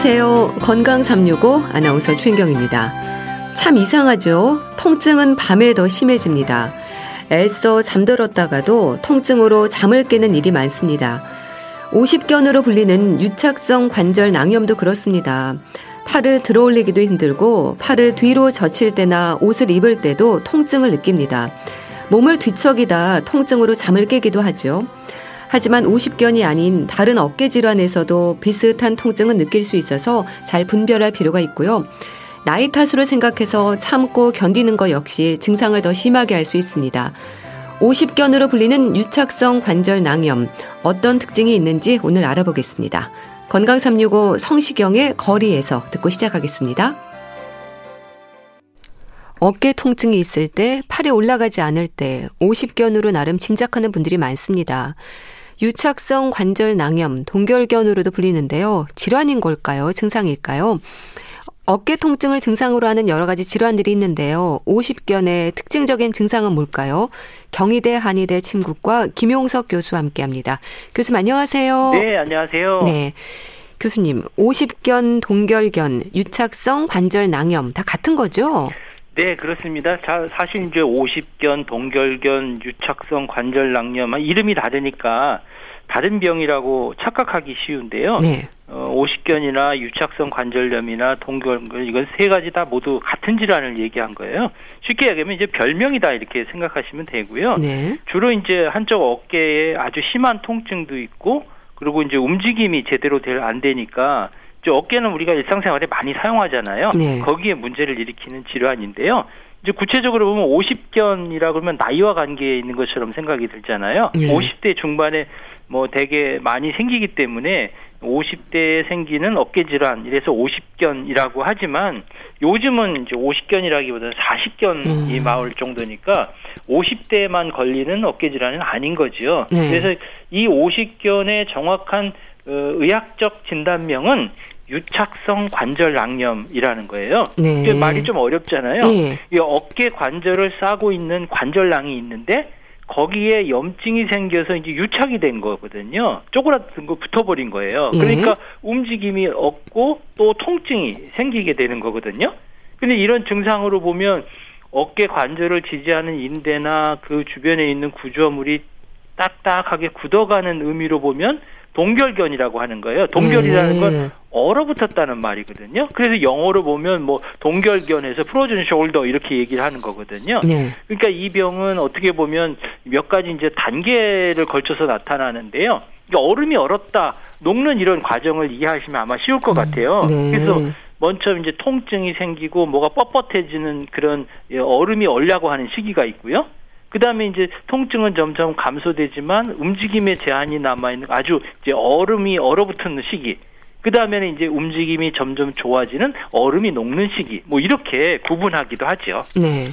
안녕하세요. 건강 365 아나운서 최인경입니다. 참 이상하죠? 통증은 밤에 더 심해집니다. 애써 잠들었다가도 통증으로 잠을 깨는 일이 많습니다. 50견으로 불리는 유착성 관절 낭염도 그렇습니다. 팔을 들어 올리기도 힘들고 팔을 뒤로 젖힐 때나 옷을 입을 때도 통증을 느낍니다. 몸을 뒤척이다 통증으로 잠을 깨기도 하죠. 하지만 50견이 아닌 다른 어깨 질환에서도 비슷한 통증은 느낄 수 있어서 잘 분별할 필요가 있고요. 나이 탓으로 생각해서 참고 견디는 것 역시 증상을 더 심하게 할 수 있습니다. 50견으로 불리는 유착성 관절 낭염 어떤 특징이 있는지 오늘 알아보겠습니다. 건강 365 성시경의 거리에서 듣고 시작하겠습니다. 어깨 통증이 있을 때, 팔이 올라가지 않을 때, 50견으로 나름 짐작하는 분들이 많습니다. 유착성 관절 낭염, 동결견으로도 불리는데요. 질환인 걸까요? 증상일까요? 어깨 통증을 증상으로 하는 여러 가지 질환들이 있는데요. 50견의 특징적인 증상은 뭘까요? 경희대 한의대 침구과 김용석 교수와 함께 합니다. 교수님 안녕하세요. 네, 안녕하세요. 네. 교수님, 50견, 동결견, 유착성 관절 낭염 다 같은 거죠? 네, 그렇습니다. 자, 사실 이제 50견, 동결견, 유착성 관절 낭염 이름이 다르니까 다른 병이라고 착각하기 쉬운데요. 네. 어, 50견이나 유착성 관절염이나 동결 이건 세 가지 다 모두 같은 질환을 얘기한 거예요. 쉽게 얘기하면 이제 별명이다 이렇게 생각하시면 되고요. 네. 주로 이제 한쪽 어깨에 아주 심한 통증도 있고 그리고 이제 움직임이 제대로 안 되니까 이제 어깨는 우리가 일상생활에 많이 사용하잖아요. 네. 거기에 문제를 일으키는 질환인데요. 이제 구체적으로 보면 50견이라 그러면 나이와 관계에 있는 것처럼 생각이 들잖아요. 네. 50대 중반에 뭐 되게 많이 생기기 때문에 50대에 생기는 어깨 질환 이래서 50견이라고 하지만 요즘은 이제 50견이라기보다는 40견이 음. 마을 정도니까 50대만 걸리는 어깨 질환은 아닌 거지요. 네. 그래서 이 50견의 정확한 어, 의학적 진단명은 유착성 관절 낭염이라는 거예요. 네. 이게 말이 좀 어렵잖아요. 네. 이 어깨 관절을 싸고 있는 관절낭이 있는데 거기에 염증이 생겨서 이제 유착이 된 거거든요. 쪼그라든 거 붙어버린 거예요. 예. 그러니까 움직임이 없고 또 통증이 생기게 되는 거거든요. 근데 이런 증상으로 보면 어깨 관절을 지지하는 인대나 그 주변에 있는 구조물이 딱딱하게 굳어가는 의미로 보면 동결견이라고 하는 거예요. 동결이라는 건 예. 얼어붙었다는 말이거든요. 그래서 영어로 보면 뭐 동결견에서 프로즌 숄더 이렇게 얘기를 하는 거거든요. 네. 그러니까 이 병은 어떻게 보면 몇 가지 이제 단계를 걸쳐서 나타나는데요. 그러니까 얼음이 얼었다, 녹는 이런 과정을 이해하시면 아마 쉬울 것 같아요. 네. 그래서 먼저 이제 통증이 생기고 뭐가 뻣뻣해지는 그런 얼음이 얼려고 하는 시기가 있고요. 그 다음에 이제 통증은 점점 감소되지만 움직임에 제한이 남아 있는 아주 이제 얼음이 얼어붙는 시기. 그 다음에는 이제 움직임이 점점 좋아지는 얼음이 녹는 시기. 뭐 이렇게 구분하기도 하죠. 네.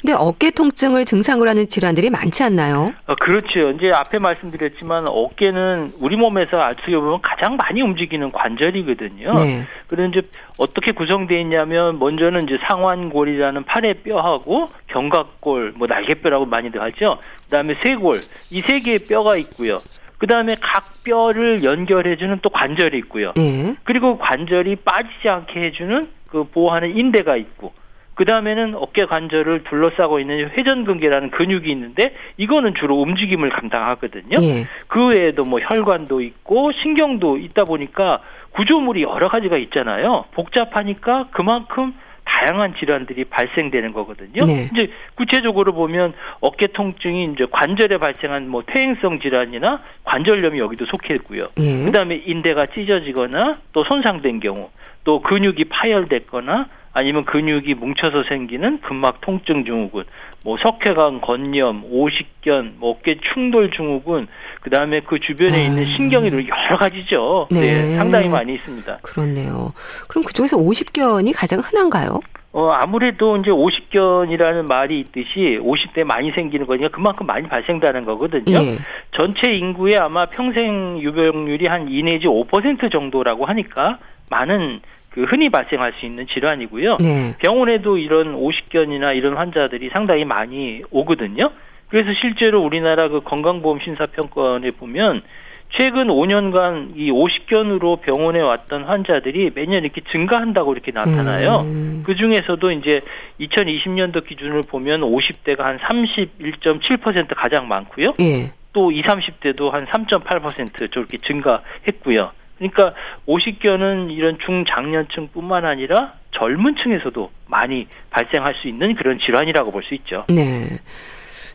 근데 어깨 통증을 증상으로 하는 질환들이 많지 않나요? 어, 그렇죠. 이제 앞에 말씀드렸지만 어깨는 우리 몸에서 어떻게 보면 가장 많이 움직이는 관절이거든요. 네. 그런데 이제 어떻게 구성되어 있냐면 먼저는 이제 상완골이라는 팔의 뼈하고 견갑골, 뭐 날개뼈라고 많이들 하죠. 그다음에 쇄골 이 세 개의 뼈가 있고요. 그 다음에 각 뼈를 연결해주는 또 관절이 있고요. 네. 그리고 관절이 빠지지 않게 해주는 그 보호하는 인대가 있고, 그 다음에는 어깨 관절을 둘러싸고 있는 회전근개라는 근육이 있는데 이거는 주로 움직임을 감당하거든요. 예. 그 외에도 뭐 혈관도 있고 신경도 있다 보니까 구조물이 여러 가지가 있잖아요. 복잡하니까 그만큼 다양한 질환들이 발생되는 거거든요. 네. 이제 구체적으로 보면 어깨 통증이 이제 관절에 발생한 뭐 퇴행성 질환이나 관절염이 여기도 속해 있고요. 네. 그다음에 인대가 찢어지거나 또 손상된 경우, 또 근육이 파열됐거나 아니면 근육이 뭉쳐서 생기는 근막 통증 증후군, 뭐 석회관 건염, 오십견, 뭐 어깨 충돌 증후군, 그 다음에 그 주변에 아. 있는 신경이로 여러 가지죠. 네. 네. 상당히 많이 있습니다. 그렇네요. 그럼 그중에서 오십견이 가장 흔한가요? 어, 아무래도 이제 오십견이라는 말이 있듯이 오십 대 많이 생기는 거니까 그만큼 많이 발생되는 거거든요. 예. 전체 인구의 아마 평생 유병률이 한2 내지 5% 정도라고 하니까 많은 그 흔히 발생할 수 있는 질환이고요. 네. 병원에도 이런 오십견이나 이런 환자들이 상당히 많이 오거든요. 그래서 실제로 우리나라 그 건강보험 심사평가원에 보면 최근 5년간 이 50견으로 병원에 왔던 환자들이 매년 이렇게 증가한다고 이렇게 나타나요. 음. 그 중에서도 이제 2020년도 기준을 보면 50대가 한 31.7% 가장 많고요. 예. 또 20, 30대도 한 3.8% 저렇게 증가했고요. 그러니까 50견은 이런 중장년층뿐만 아니라 젊은 층에서도 많이 발생할 수 있는 그런 질환이라고 볼 수 있죠. 네.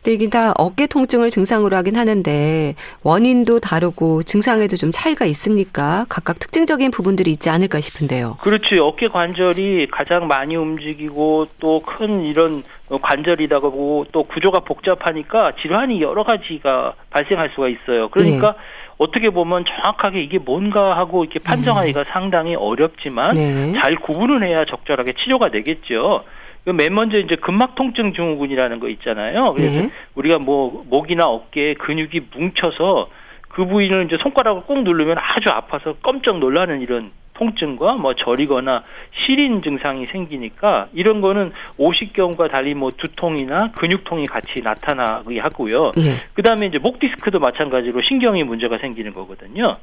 근데 이게 다 어깨 통증을 증상으로 하긴 하는데 원인도 다르고 증상에도 좀 차이가 있습니까? 각각 특징적인 부분들이 있지 않을까 싶은데요. 그렇지. 어깨 관절이 가장 많이 움직이고 또 큰 이런 관절이다 보고 또 구조가 복잡하니까 질환이 여러 가지가 발생할 수가 있어요. 그러니까 네. 어떻게 보면 정확하게 이게 뭔가 하고 이렇게 판정하기가 음. 상당히 어렵지만 네. 잘 구분을 해야 적절하게 치료가 되겠죠. 맨 먼저 이제 근막 통증 증후군이라는 거 있잖아요. 그래서 네. 우리가 뭐 목이나 어깨에 근육이 뭉쳐서 그 부위를 이제 손가락을 꾹 누르면 아주 아파서 깜짝 놀라는 이런 통증과 뭐 저리거나 시린 증상이 생기니까 이런 거는 오십경과 달리 뭐 두통이나 근육통이 같이 나타나게 하고요. 예. 그다음에 이제 목 디스크도 마찬가지로 신경이 문제가 생기는 거거든요.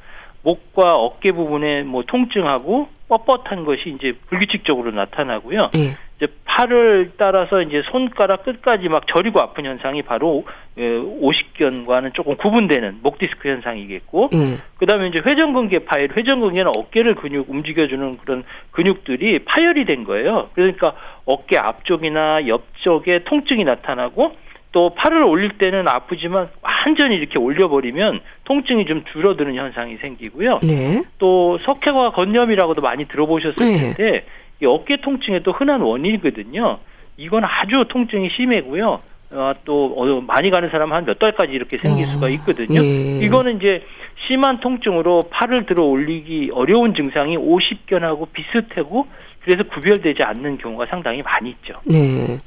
목과 어깨 부분에 뭐 통증하고 뻣뻣한 것이 이제 불규칙적으로 나타나고요. 예. 이제 팔을 따라서 이제 손가락 끝까지 막 저리고 아픈 현상이 바로 오십견과는 조금 구분되는 목 디스크 현상이겠고, 음. 그다음에 이제 회전근개 파열, 회전근개는 어깨를 근육 움직여주는 그런 근육들이 파열이 된 거예요. 그러니까 어깨 앞쪽이나 옆쪽에 통증이 나타나고 또 팔을 올릴 때는 아프지만 완전히 이렇게 올려버리면 통증이 좀 줄어드는 현상이 생기고요. 네. 또 석회화 건염이라고도 많이 들어보셨을 네. 텐데 이 어깨 통증의 또 흔한 원인이거든요. 이건 아주 통증이 심해고요. 어, 또 어, 많이 가는 사람 한 몇 달까지 이렇게 생길 어, 수가 있거든요. 예. 이거는 이제 심한 통증으로 팔을 들어 올리기 어려운 증상이 오십견하고 비슷하고 그래서 구별되지 않는 경우가 상당히 많이 있죠. 네.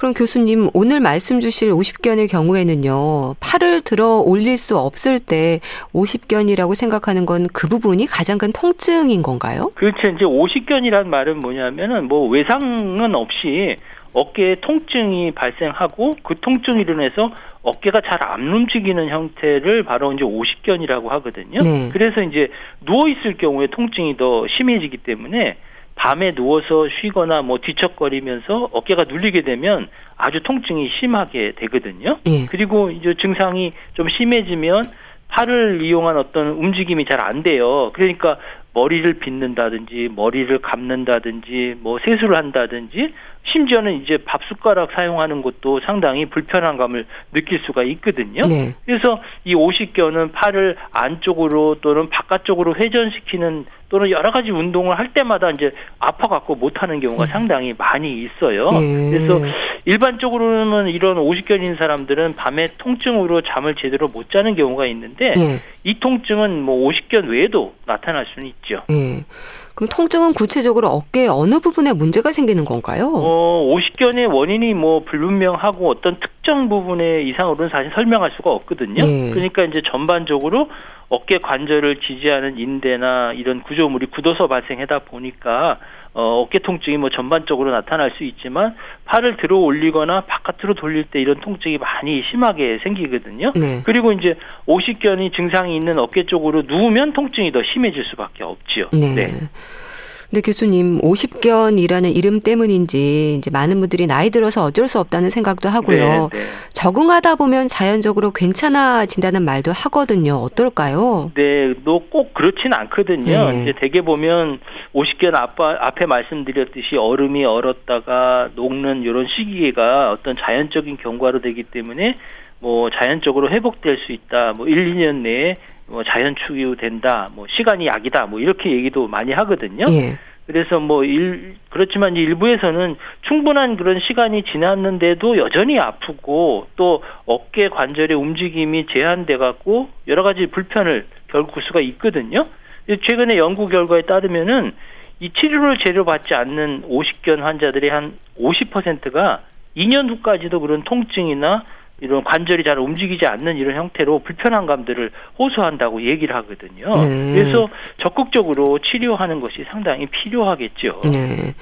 그럼 교수님 오늘 말씀 주실 50견의 경우에는요. 팔을 들어 올릴 수 없을 때 50견이라고 생각하는 건 그 부분이 가장 큰 통증인 건가요? 그렇죠. 이제 50견이란 말은 뭐냐면은 뭐 외상은 없이 어깨에 통증이 발생하고 그 통증으로 인해서 어깨가 잘 안 움직이는 형태를 바로 이제 50견이라고 하거든요. 네. 그래서 이제 누워 있을 경우에 통증이 더 심해지기 때문에 밤에 누워서 쉬거나 뭐 뒤척거리면서 어깨가 눌리게 되면 아주 통증이 심하게 되거든요. 예. 그리고 이제 증상이 좀 심해지면 팔을 이용한 어떤 움직임이 잘 안 돼요. 그러니까 머리를 빗는다든지 머리를 감는다든지 뭐 세수를 한다든지 심지어는 이제 밥 숟가락 사용하는 것도 상당히 불편한 감을 느낄 수가 있거든요. 네. 그래서 이 오십견은 팔을 안쪽으로 또는 바깥쪽으로 회전시키는 또는 여러 가지 운동을 할 때마다 이제 아파갖고 못하는 경우가 음. 상당히 많이 있어요. 네. 그래서 일반적으로는 이런 오십견인 사람들은 밤에 통증으로 잠을 제대로 못 자는 경우가 있는데 네. 이 통증은 뭐 오십견 외에도 나타날 수는 있죠. 네. 그럼 통증은 구체적으로 어깨 어느 부분에 문제가 생기는 건가요? 어, 오십견의 원인이 뭐 불분명하고 어떤 특정 부분의 이상으로는 사실 설명할 수가 없거든요. 네. 그러니까 이제 전반적으로 어깨 관절을 지지하는 인대나 이런 구조물이 굳어서 발생하다 보니까 어, 어깨 통증이 뭐 전반적으로 나타날 수 있지만 팔을 들어 올리거나 바깥으로 돌릴 때 이런 통증이 많이 심하게 생기거든요. 네. 그리고 이제 오십견이 증상이 있는 어깨 쪽으로 누우면 통증이 더 심해질 수밖에 없지요. 네. 네. 근데 교수님 50견이라는 이름 때문인지 이제 많은 분들이 나이 들어서 어쩔 수 없다는 생각도 하고요. 네, 네. 적응하다 보면 자연적으로 괜찮아진다는 말도 하거든요. 어떨까요? 네, 꼭 그렇진 않거든요. 네. 이제 대개 보면 50견 아빠, 앞에 말씀드렸듯이 얼음이 얼었다가 녹는 이런 시기가 어떤 자연적인 경과로 되기 때문에 뭐 자연적으로 회복될 수 있다. 뭐 1, 2년 내에 뭐 자연 축유된다, 뭐 시간이 약이다, 뭐 이렇게 얘기도 많이 하거든요. 예. 그래서 뭐 일, 그렇지만 일부에서는 충분한 그런 시간이 지났는데도 여전히 아프고 또 어깨 관절의 움직임이 제한돼 갖고 여러 가지 불편을 겪을 수가 있거든요. 최근에 연구 결과에 따르면은 이 치료를 제대로 받지 않는 50견 환자들의 한 50%가 2년 후까지도 그런 통증이나 이런 관절이 잘 움직이지 않는 이런 형태로 불편한 감들을 호소한다고 얘기를 하거든요. 네. 그래서 적극적으로 치료하는 것이 상당히 필요하겠죠. 네.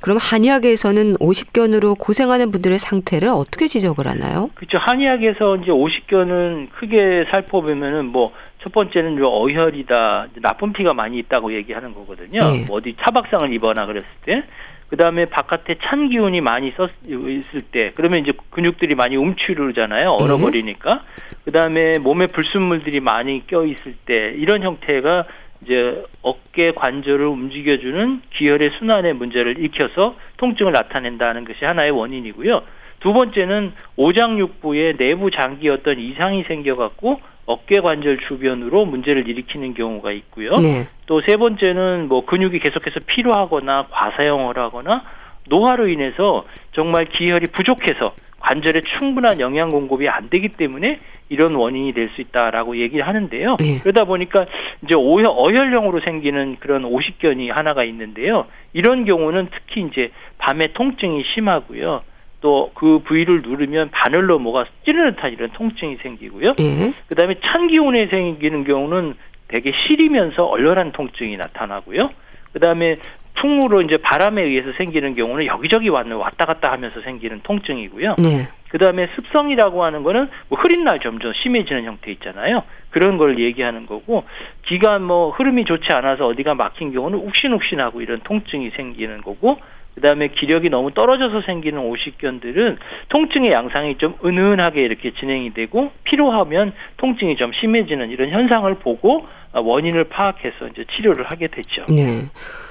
그럼 한의학에서는 오십견으로 고생하는 분들의 상태를 어떻게 지적을 하나요? 그렇죠. 한의학에서 이제 오십견은 크게 살펴보면은 뭐 첫 번째는 어혈이다, 나쁜 피가 많이 있다고 얘기하는 거거든요. 네. 뭐 어디 차박상을 입거나 그랬을 때. 그 다음에 바깥에 찬 기운이 많이 썼, 있을 때, 그러면 이제 근육들이 많이 움츠르잖아요. 네. 얼어버리니까. 네. 그 다음에 몸에 불순물들이 많이 껴 있을 때, 이런 형태가 이제 어깨 관절을 움직여주는 기혈의 순환의 문제를 익혀서 통증을 나타낸다는 것이 하나의 원인이고요. 두 번째는 오장육부의 내부 장기 어떤 이상이 생겨갖고 어깨 관절 주변으로 문제를 일으키는 경우가 있고요. 네. 또세 번째는 뭐 근육이 계속해서 피로하거나 과사용을 하거나 노화로 인해서 정말 기혈이 부족해서 관절에 충분한 영양 공급이 안 되기 때문에 이런 원인이 될 수 있다라고 얘기를 하는데요. 네. 그러다 보니까 이제 어혈형으로 생기는 그런 오십견이 하나가 있는데요. 이런 경우는 특히 이제 밤에 통증이 심하고요. 또 그 부위를 누르면 바늘로 뭐가 찌르는 듯한 이런 통증이 생기고요. 예. 그다음에 찬 기운에 생기는 경우는 되게 시리면서 얼얼한 통증이 나타나고요. 그다음에 풍으로 이제 바람에 의해서 생기는 경우는 여기저기 왔다 갔다 하면서 생기는 통증이고요. 네. 그다음에 습성이라고 하는 거는 뭐 흐린 날 점점 심해지는 형태 있잖아요. 그런 걸 얘기하는 거고 기가 뭐 흐름이 좋지 않아서 어디가 막힌 경우는 욱신욱신하고 이런 통증이 생기는 거고 그다음에 기력이 너무 떨어져서 생기는 오십견들은 통증의 양상이 좀 은은하게 이렇게 진행이 되고 피로하면 통증이 좀 심해지는 이런 현상을 보고 원인을 파악해서 이제 치료를 하게 되죠. 네.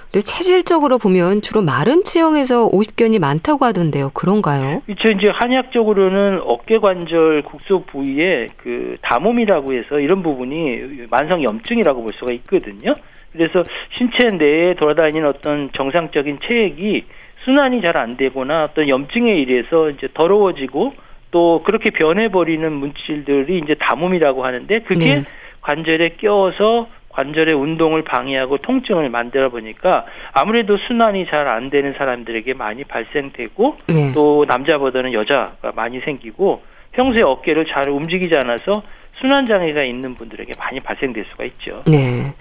근데 체질적으로 보면 주로 마른 체형에서 오십견이 많다고 하던데요. 그런가요? 그렇죠. 이제 한약적으로는 어깨 관절 국소 부위에 그 다몸이라고 해서 이런 부분이 만성 염증이라고 볼 수가 있거든요. 그래서 신체 내에 돌아다니는 어떤 정상적인 체액이 순환이 잘 안 되거나 어떤 염증에 의해서 이제 더러워지고 또 그렇게 변해버리는 물질들이 이제 담음이라고 하는데 그게 네. 관절에 껴서 관절의 운동을 방해하고 통증을 만들어 보니까 아무래도 순환이 잘 안 되는 사람들에게 많이 발생되고 네. 또 남자보다는 여자가 많이 생기고 평소에 어깨를 잘 움직이지 않아서 순환 장애가 있는 분들에게 많이 발생될 수가 있죠. 네.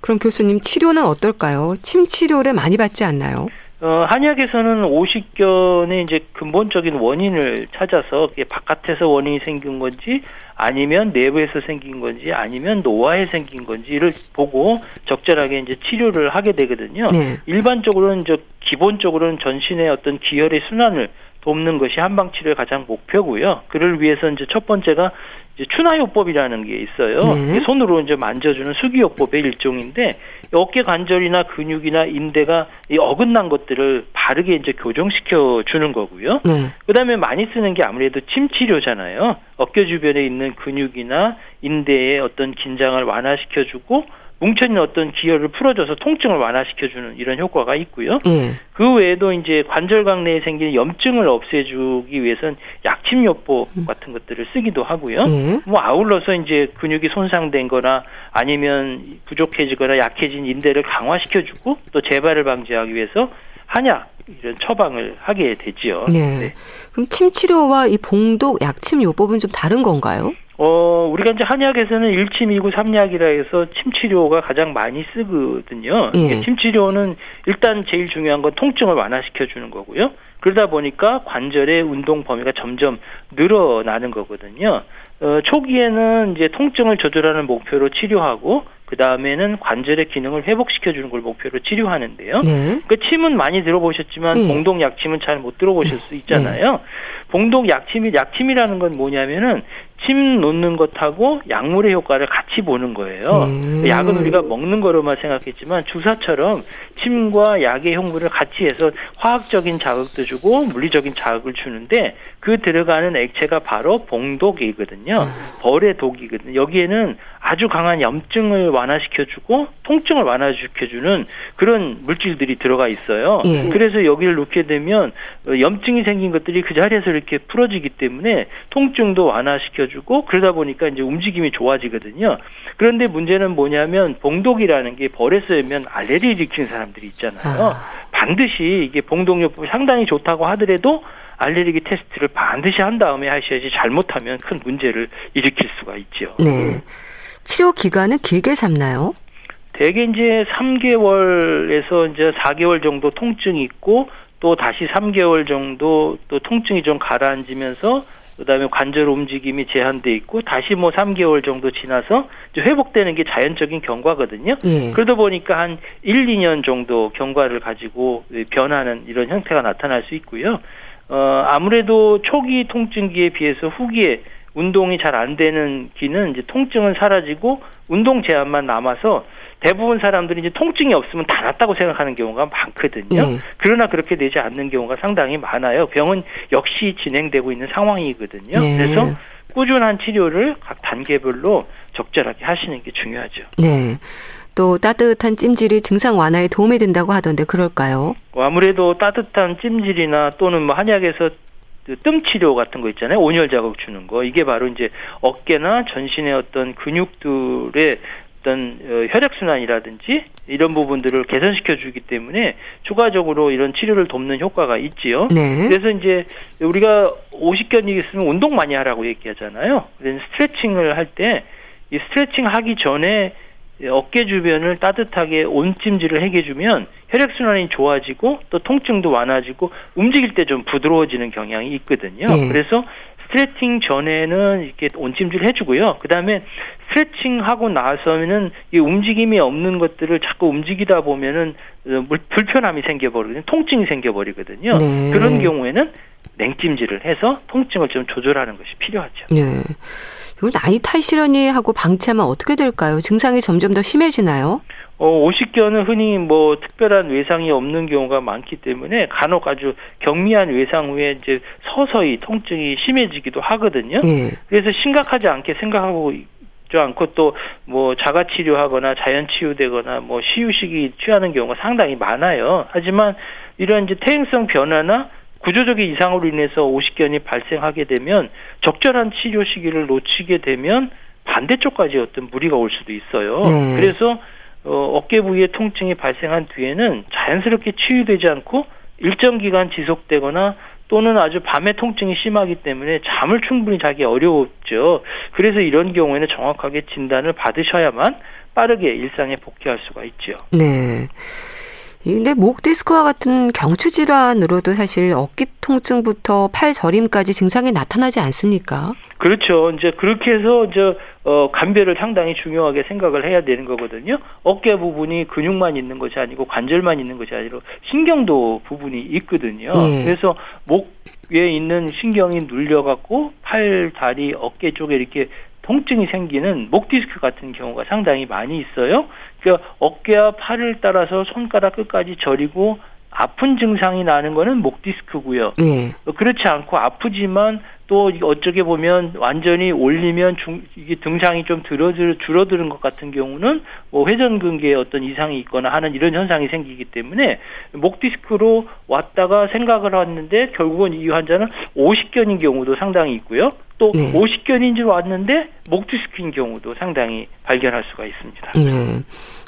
그럼 교수님 치료는 어떨까요? 침 치료를 많이 받지 않나요? 어, 한약에서는 오십견의 이제 근본적인 원인을 찾아서 그게 바깥에서 원인이 생긴 건지 아니면 내부에서 생긴 건지 아니면 노화에 생긴 건지를 보고 적절하게 이제 치료를 하게 되거든요. 네. 일반적으로는 이제 기본적으로는 전신의 어떤 기혈의 순환을 돕는 것이 한방 치료의 가장 목표고요. 그를 위해서 이제 첫 번째가 이제 추나요법이라는 게 있어요. 네. 손으로 이제 만져주는 수기요법의 일종인데 어깨 관절이나 근육이나 인대가 이 어긋난 것들을 바르게 이제 교정시켜 주는 거고요. 네. 그다음에 많이 쓰는 게 아무래도 침 치료잖아요. 어깨 주변에 있는 근육이나 인대의 어떤 긴장을 완화시켜 주고 뭉쳐있는 어떤 기혈을 풀어줘서 통증을 완화시켜주는 이런 효과가 있고요. 예. 그 외에도 이제 관절각 내에 생기는 염증을 없애주기 위해서는 약침요법 음. 같은 것들을 쓰기도 하고요. 예. 뭐 아울러서 이제 근육이 손상된 거나 아니면 부족해지거나 약해진 인대를 강화시켜주고 또 재발을 방지하기 위해서 한약 이런 처방을 하게 되지요. 네. 네. 그럼 침 치료와 이 봉독 약침 요법은 좀 다른 건가요? 어, 우리가 이제 한약에서는 일침이구삼약이라 해서 침치료가 가장 많이 쓰거든요. 예. 침치료는 일단 제일 중요한 건 통증을 완화시켜 주는 거고요. 그러다 보니까 관절의 운동 범위가 점점 늘어나는 거거든요. 어, 초기에는 이제 통증을 조절하는 목표로 치료하고 그 다음에는 관절의 기능을 회복시켜 주는 걸 목표로 치료하는데요. 네. 그 침은 많이 들어보셨지만 네. 봉동 약침은 잘 못 들어보실 수 있잖아요. 네. 봉동 약침이 약침이라는 건 뭐냐면은 침 놓는 것하고 약물의 효과를 같이 보는 거예요. 음. 약은 우리가 먹는 거로만 생각했지만 주사처럼 침과 약의 효물을 같이 해서 화학적인 자극도 주고 물리적인 자극을 주는데 그 들어가는 액체가 바로 봉독이거든요. 음. 벌의 독이거든요. 여기에는 아주 강한 염증을 완화시켜주고 통증을 완화시켜주는 그런 물질들이 들어가 있어요. 예. 그래서 여기를 놓게 되면 염증이 생긴 것들이 그 자리에서 이렇게 풀어지기 때문에 통증도 완화시켜주고 그러다 보니까 이제 움직임이 좋아지거든요. 그런데 문제는 뭐냐면 봉독이라는 게 벌에 쓰면 알레르기 일으키는 사람들이 있잖아요. 아. 반드시 이게 봉독요법이 상당히 좋다고 하더라도 알레르기 테스트를 반드시 한 다음에 하셔야지 잘못하면 큰 문제를 일으킬 수가 있죠. 네. 치료 기간은 길게 잡나요? 대개 이제 3개월에서 이제 4개월 정도 통증이 있고 또 다시 3개월 정도 또 통증이 좀 가라앉으면서 그다음에 관절 움직임이 제한돼 있고 다시 뭐 3개월 정도 지나서 회복되는 게 자연적인 경과거든요. 예. 그러다 보니까 한 1, 2년 정도 경과를 가지고 변하는 이런 형태가 나타날 수 있고요. 어 아무래도 초기 통증기에 비해서 후기에 운동이 잘 안 되는 기는 이제 통증은 사라지고 운동 제한만 남아서 대부분 사람들이 이제 통증이 없으면 다 낫다고 생각하는 경우가 많거든요. 네. 그러나 그렇게 되지 않는 경우가 상당히 많아요. 병은 역시 진행되고 있는 상황이거든요. 네. 그래서 꾸준한 치료를 각 단계별로 적절하게 하시는 게 중요하죠. 네. 또 따뜻한 찜질이 증상 완화에 도움이 된다고 하던데 그럴까요? 아무래도 따뜻한 찜질이나 또는 뭐 한약에서 그뜸 치료 같은 거 있잖아요. 온열 자극 주는 거. 이게 바로 이제 어깨나 전신의 어떤 근육들의 어떤 어, 혈액 순환이라든지 이런 부분들을 개선시켜 주기 때문에 추가적으로 이런 치료를 돕는 효과가 있지요. 네. 그래서 이제 우리가 오십견이 있으면 운동 많이 하라고 얘기하잖아요. 그래서 스트레칭을 할 때 이 스트레칭 하기 전에 어깨 주변을 따뜻하게 온찜질을 해주면 혈액 순환이 좋아지고 또 통증도 완화지고 움직일 때 좀 부드러워지는 경향이 있거든요. 네. 그래서 스트레칭 전에는 이렇게 온찜질 해주고요. 그 다음에 스트레칭 하고 나서는 이 움직임이 없는 것들을 자꾸 움직이다 보면은 어, 불편함이 생겨버리거든요. 통증이 생겨버리거든요. 네. 그런 경우에는 냉찜질을 해서 통증을 좀 조절하는 것이 필요하죠. 네. 이거 나이 탓이려니 하고 방치하면 어떻게 될까요? 증상이 점점 더 심해지나요? 어, 오십견은 흔히 뭐 특별한 외상이 없는 경우가 많기 때문에 간혹 아주 경미한 외상 후에 이제 서서히 통증이 심해지기도 하거든요. 예. 그래서 심각하지 않게 생각하고 있지 않고 또 뭐 자가 치료하거나 자연 치유되거나 뭐 시유식이 취하는 경우가 상당히 많아요. 하지만 이런 이제 퇴행성 변화나 구조적인 이상으로 인해서 오십견이 발생하게 되면 적절한 치료 시기를 놓치게 되면 반대쪽까지 어떤 무리가 올 수도 있어요. 네. 그래서 어, 어깨 부위에 통증이 발생한 뒤에는 자연스럽게 치유되지 않고 일정 기간 지속되거나 또는 아주 밤에 통증이 심하기 때문에 잠을 충분히 자기 어려웠죠. 그래서 이런 경우에는 정확하게 진단을 받으셔야만 빠르게 일상에 복귀할 수가 있죠. 네. 근데 목 디스크와 같은 경추 질환으로도 사실 어깨 통증부터 팔 저림까지 증상이 나타나지 않습니까? 그렇죠. 이제 그렇게 해서 이제 어 감별을 상당히 중요하게 생각을 해야 되는 거거든요. 어깨 부분이 근육만 있는 것이 아니고 관절만 있는 것이 아니라 신경도 부분이 있거든요. 네. 그래서 목 위에 있는 신경이 눌려 갖고 팔, 다리, 어깨 쪽에 이렇게 통증이 생기는 목 디스크 같은 경우가 상당히 많이 있어요. 그러니까 어깨와 팔을 따라서 손가락 끝까지 저리고 아픈 증상이 나는 거는 목 디스크고요. 네. 그렇지 않고 아프지만 또 어쩌게 보면 완전히 올리면 중, 이게 등상이 좀 줄어들, 줄어드는 것 같은 경우는 뭐 회전근개에 어떤 이상이 있거나 하는 이런 현상이 생기기 때문에 목 디스크로 왔다가 생각을 했는데 결국은 이 환자는 오십견인 경우도 상당히 있고요. 또 네. 오십견인 줄 왔는데 목 디스크인 경우도 상당히 발견할 수가 있습니다. 네.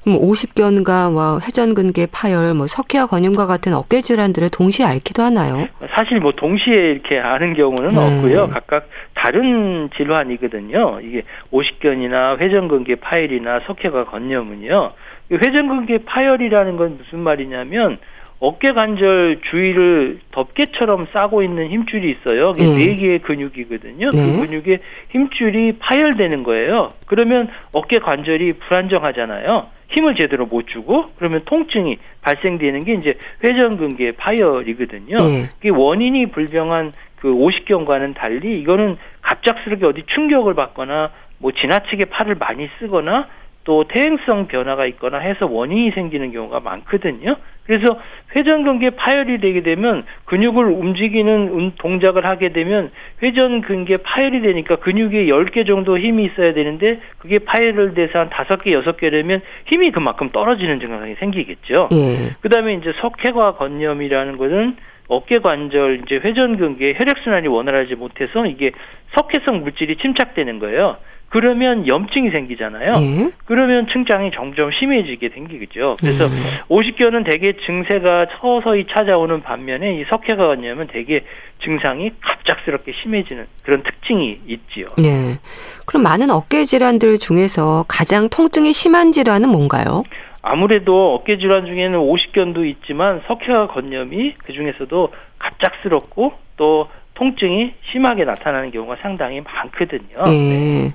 그럼 오십견과 뭐 회전근개 파열, 뭐 석회와 건염과 같은 어깨 질환들을 동시에 앓기도 하나요? 사실 뭐 동시에 이렇게 아는 경우는 네. 없고요. 각각 다른 질환이거든요. 이게 오십견이나 회전근개 파열이나 석회가 건염은요. 회전근개 파열이라는 건 무슨 말이냐면 어깨 관절 주위를 덮개처럼 싸고 있는 힘줄이 있어요. 그게 네. 네 개의 근육이거든요. 그 네. 그 근육의 힘줄이 파열되는 거예요. 그러면 어깨 관절이 불안정하잖아요. 힘을 제대로 못 주고 그러면 통증이 발생되는 게 이제 회전근개 파열이거든요. 네. 그 원인이 불병한 그 오십견과는 달리 이거는 갑작스럽게 어디 충격을 받거나 뭐 지나치게 팔을 많이 쓰거나 또 퇴행성 변화가 있거나 해서 원인이 생기는 경우가 많거든요. 그래서 회전 근개 파열이 되게 되면 근육을 움직이는 동작을 하게 되면 회전 근개 파열이 되니까 근육에 10개 정도 힘이 있어야 되는데 그게 파열을 돼서 한 5개, 6개 되면 힘이 그만큼 떨어지는 증상이 생기겠죠. 예. 그다음에 이제 석회과 건염이라는 것은 어깨 관절 이제 회전 근개 혈액 순환이 원활하지 못해서 이게 석회성 물질이 침착되는 거예요. 그러면 염증이 생기잖아요. 예? 그러면 층장이 점점 심해지게 생기겠죠. 그래서 음. 오십견은 대개 증세가 서서히 찾아오는 반면에 이 석회가 관념은 대개 증상이 갑작스럽게 심해지는 그런 특징이 있지요. 네. 그럼 많은 어깨 질환들 중에서 가장 통증이 심한 질환은 뭔가요? 아무래도 어깨 질환 중에는 오십견도 있지만 석회와 건염이 그 중에서도 갑작스럽고 또 통증이 심하게 나타나는 경우가 상당히 많거든요. 네.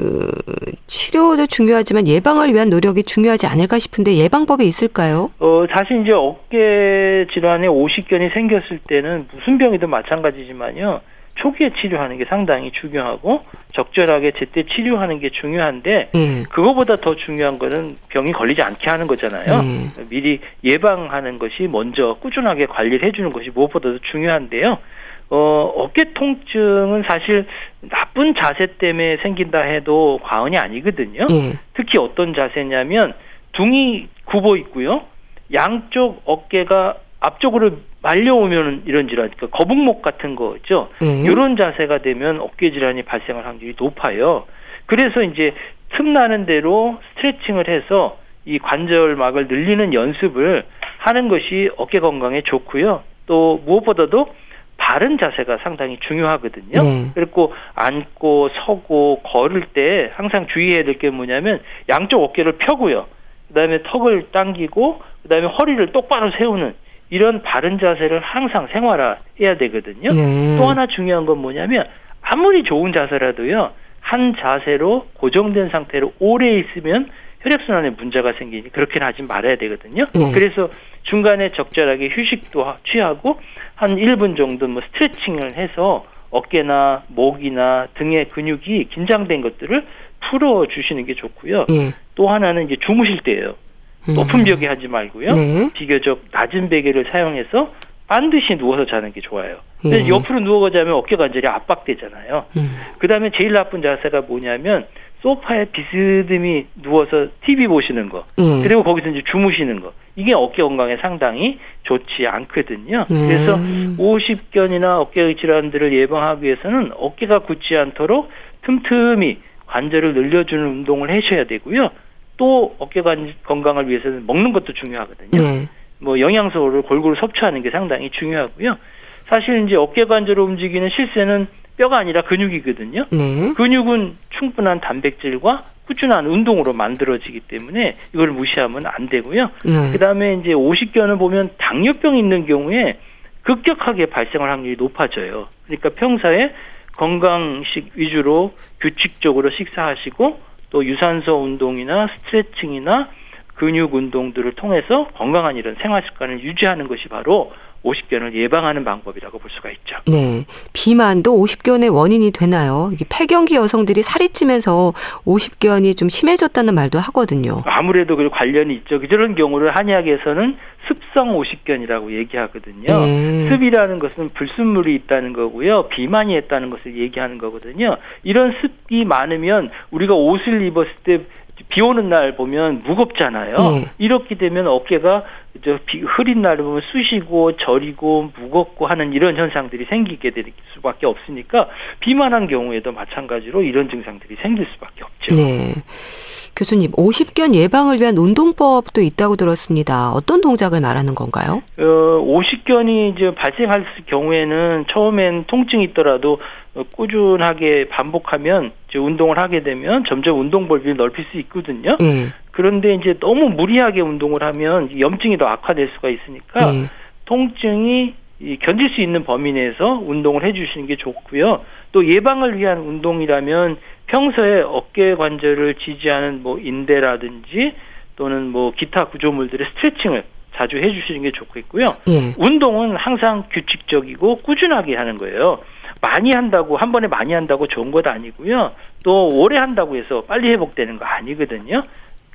그 치료도 중요하지만 예방을 위한 노력이 중요하지 않을까 싶은데 예방법이 있을까요? 어 사실 이제 어깨 질환에 오십견이 생겼을 때는 무슨 병이든 마찬가지지만요. 초기에 치료하는 게 상당히 중요하고 적절하게 제때 치료하는 게 중요한데 예. 그거보다 더 중요한 거는 병이 걸리지 않게 하는 거잖아요. 예. 미리 예방하는 것이 먼저 꾸준하게 관리를 해주는 것이 무엇보다도 중요한데요. 어, 어깨 통증은 사실 나쁜 자세 때문에 생긴다 해도 과언이 아니거든요. 예. 특히 어떤 자세냐면 둥이 굽어 있고요. 양쪽 어깨가 앞쪽으로 말려오면 이런 질환, 그러니까 거북목 같은 거 있죠. 예. 이런 자세가 되면 어깨 질환이 발생할 확률이 높아요. 그래서 이제 틈나는 대로 스트레칭을 해서 이 관절막을 늘리는 연습을 하는 것이 어깨 건강에 좋고요. 또 무엇보다도 바른 자세가 상당히 중요하거든요. 네. 그리고 앉고 서고 걸을 때 항상 주의해야 될 게 뭐냐면 양쪽 어깨를 펴고요. 그다음에 턱을 당기고 그다음에 허리를 똑바로 세우는 이런 바른 자세를 항상 생활화해야 되거든요. 네. 또 하나 중요한 건 뭐냐면 아무리 좋은 자세라도요. 한 자세로 고정된 상태로 오래 있으면 혈액순환에 문제가 생기니 그렇게는 하지 말아야 되거든요. 네. 그래서 중간에 적절하게 휴식도 취하고 한 1분 정도 뭐 스트레칭을 해서 어깨나 목이나 등의 근육이 긴장된 것들을 풀어 주시는 게 좋고요. 네. 또 하나는 이제 주무실 때예요. 음. 높은 벽에 하지 말고요. 네. 비교적 낮은 베개를 사용해서 반드시 누워서 자는 게 좋아요. 근데 예. 옆으로 누워 자면 어깨 관절이 압박되잖아요. 음. 그다음에 제일 나쁜 자세가 뭐냐면 소파에 비스듬히 누워서 TV 보시는 거, 음. 그리고 거기서 이제 주무시는 거. 이게 어깨 건강에 상당히 좋지 않거든요. 음. 그래서 오십견이나 어깨 질환들을 예방하기 위해서는 어깨가 굳지 않도록 틈틈이 관절을 늘려주는 운동을 하셔야 되고요. 또 어깨 건강을 위해서는 먹는 것도 중요하거든요. 네. 뭐 영양소를 골고루 섭취하는 게 상당히 중요하고요. 사실 이제 어깨 관절을 움직이는 실세는 뼈가 아니라 근육이거든요. 네. 근육은 충분한 단백질과 꾸준한 운동으로 만들어지기 때문에 이걸 무시하면 안 되고요. 네. 그다음에 이제 오십견을 보면 당뇨병 있는 경우에 급격하게 발생할 확률이 높아져요. 그러니까 평소에 건강식 위주로 규칙적으로 식사하시고 또 유산소 운동이나 스트레칭이나 근육 운동들을 통해서 건강한 이런 생활 습관을 유지하는 것이 바로 오십견을 예방하는 방법이라고 볼 수가 있죠. 네. 비만도 오십견의 원인이 되나요? 이게 폐경기 여성들이 살이 찌면서 오십견이 좀 심해졌다는 말도 하거든요. 아무래도 그 관련이 있죠. 그런 경우를 한의학에서는 습성 오십견이라고 얘기하거든요. 네. 습이라는 것은 불순물이 있다는 거고요. 비만이 있다는 것을 얘기하는 거거든요. 이런 습이 많으면 우리가 옷을 입었을 때 비 오는 날 보면 무겁잖아요. 네. 이렇게 되면 어깨가 저 비, 흐린 날 보면 쑤시고 저리고 무겁고 하는 이런 현상들이 생기게 될 수밖에 없으니까 비만한 경우에도 마찬가지로 이런 증상들이 생길 수밖에 없죠. 네. 교수님, 오십견 예방을 위한 운동법도 있다고 들었습니다. 어떤 동작을 말하는 건가요? 어, 오십견이 이제 발생할 경우에는 처음엔 통증이 있더라도 꾸준하게 반복하면 이제 운동을 하게 되면 점점 운동 범위를 넓힐 수 있거든요. 음. 그런데 이제 너무 무리하게 운동을 하면 염증이 더 악화될 수가 있으니까 음. 통증이 견딜 수 있는 범위 내에서 운동을 해주시는 게 좋고요. 또 예방을 위한 운동이라면 평소에 어깨 관절을 지지하는 뭐 인대라든지 또는 뭐 기타 구조물들의 스트레칭을 자주 해주시는 게 좋겠고요. 예. 운동은 항상 규칙적이고 꾸준하게 하는 거예요. 많이 한다고 한 번에 많이 한다고 좋은 것 아니고요. 또 오래 한다고 해서 빨리 회복되는 거 아니거든요.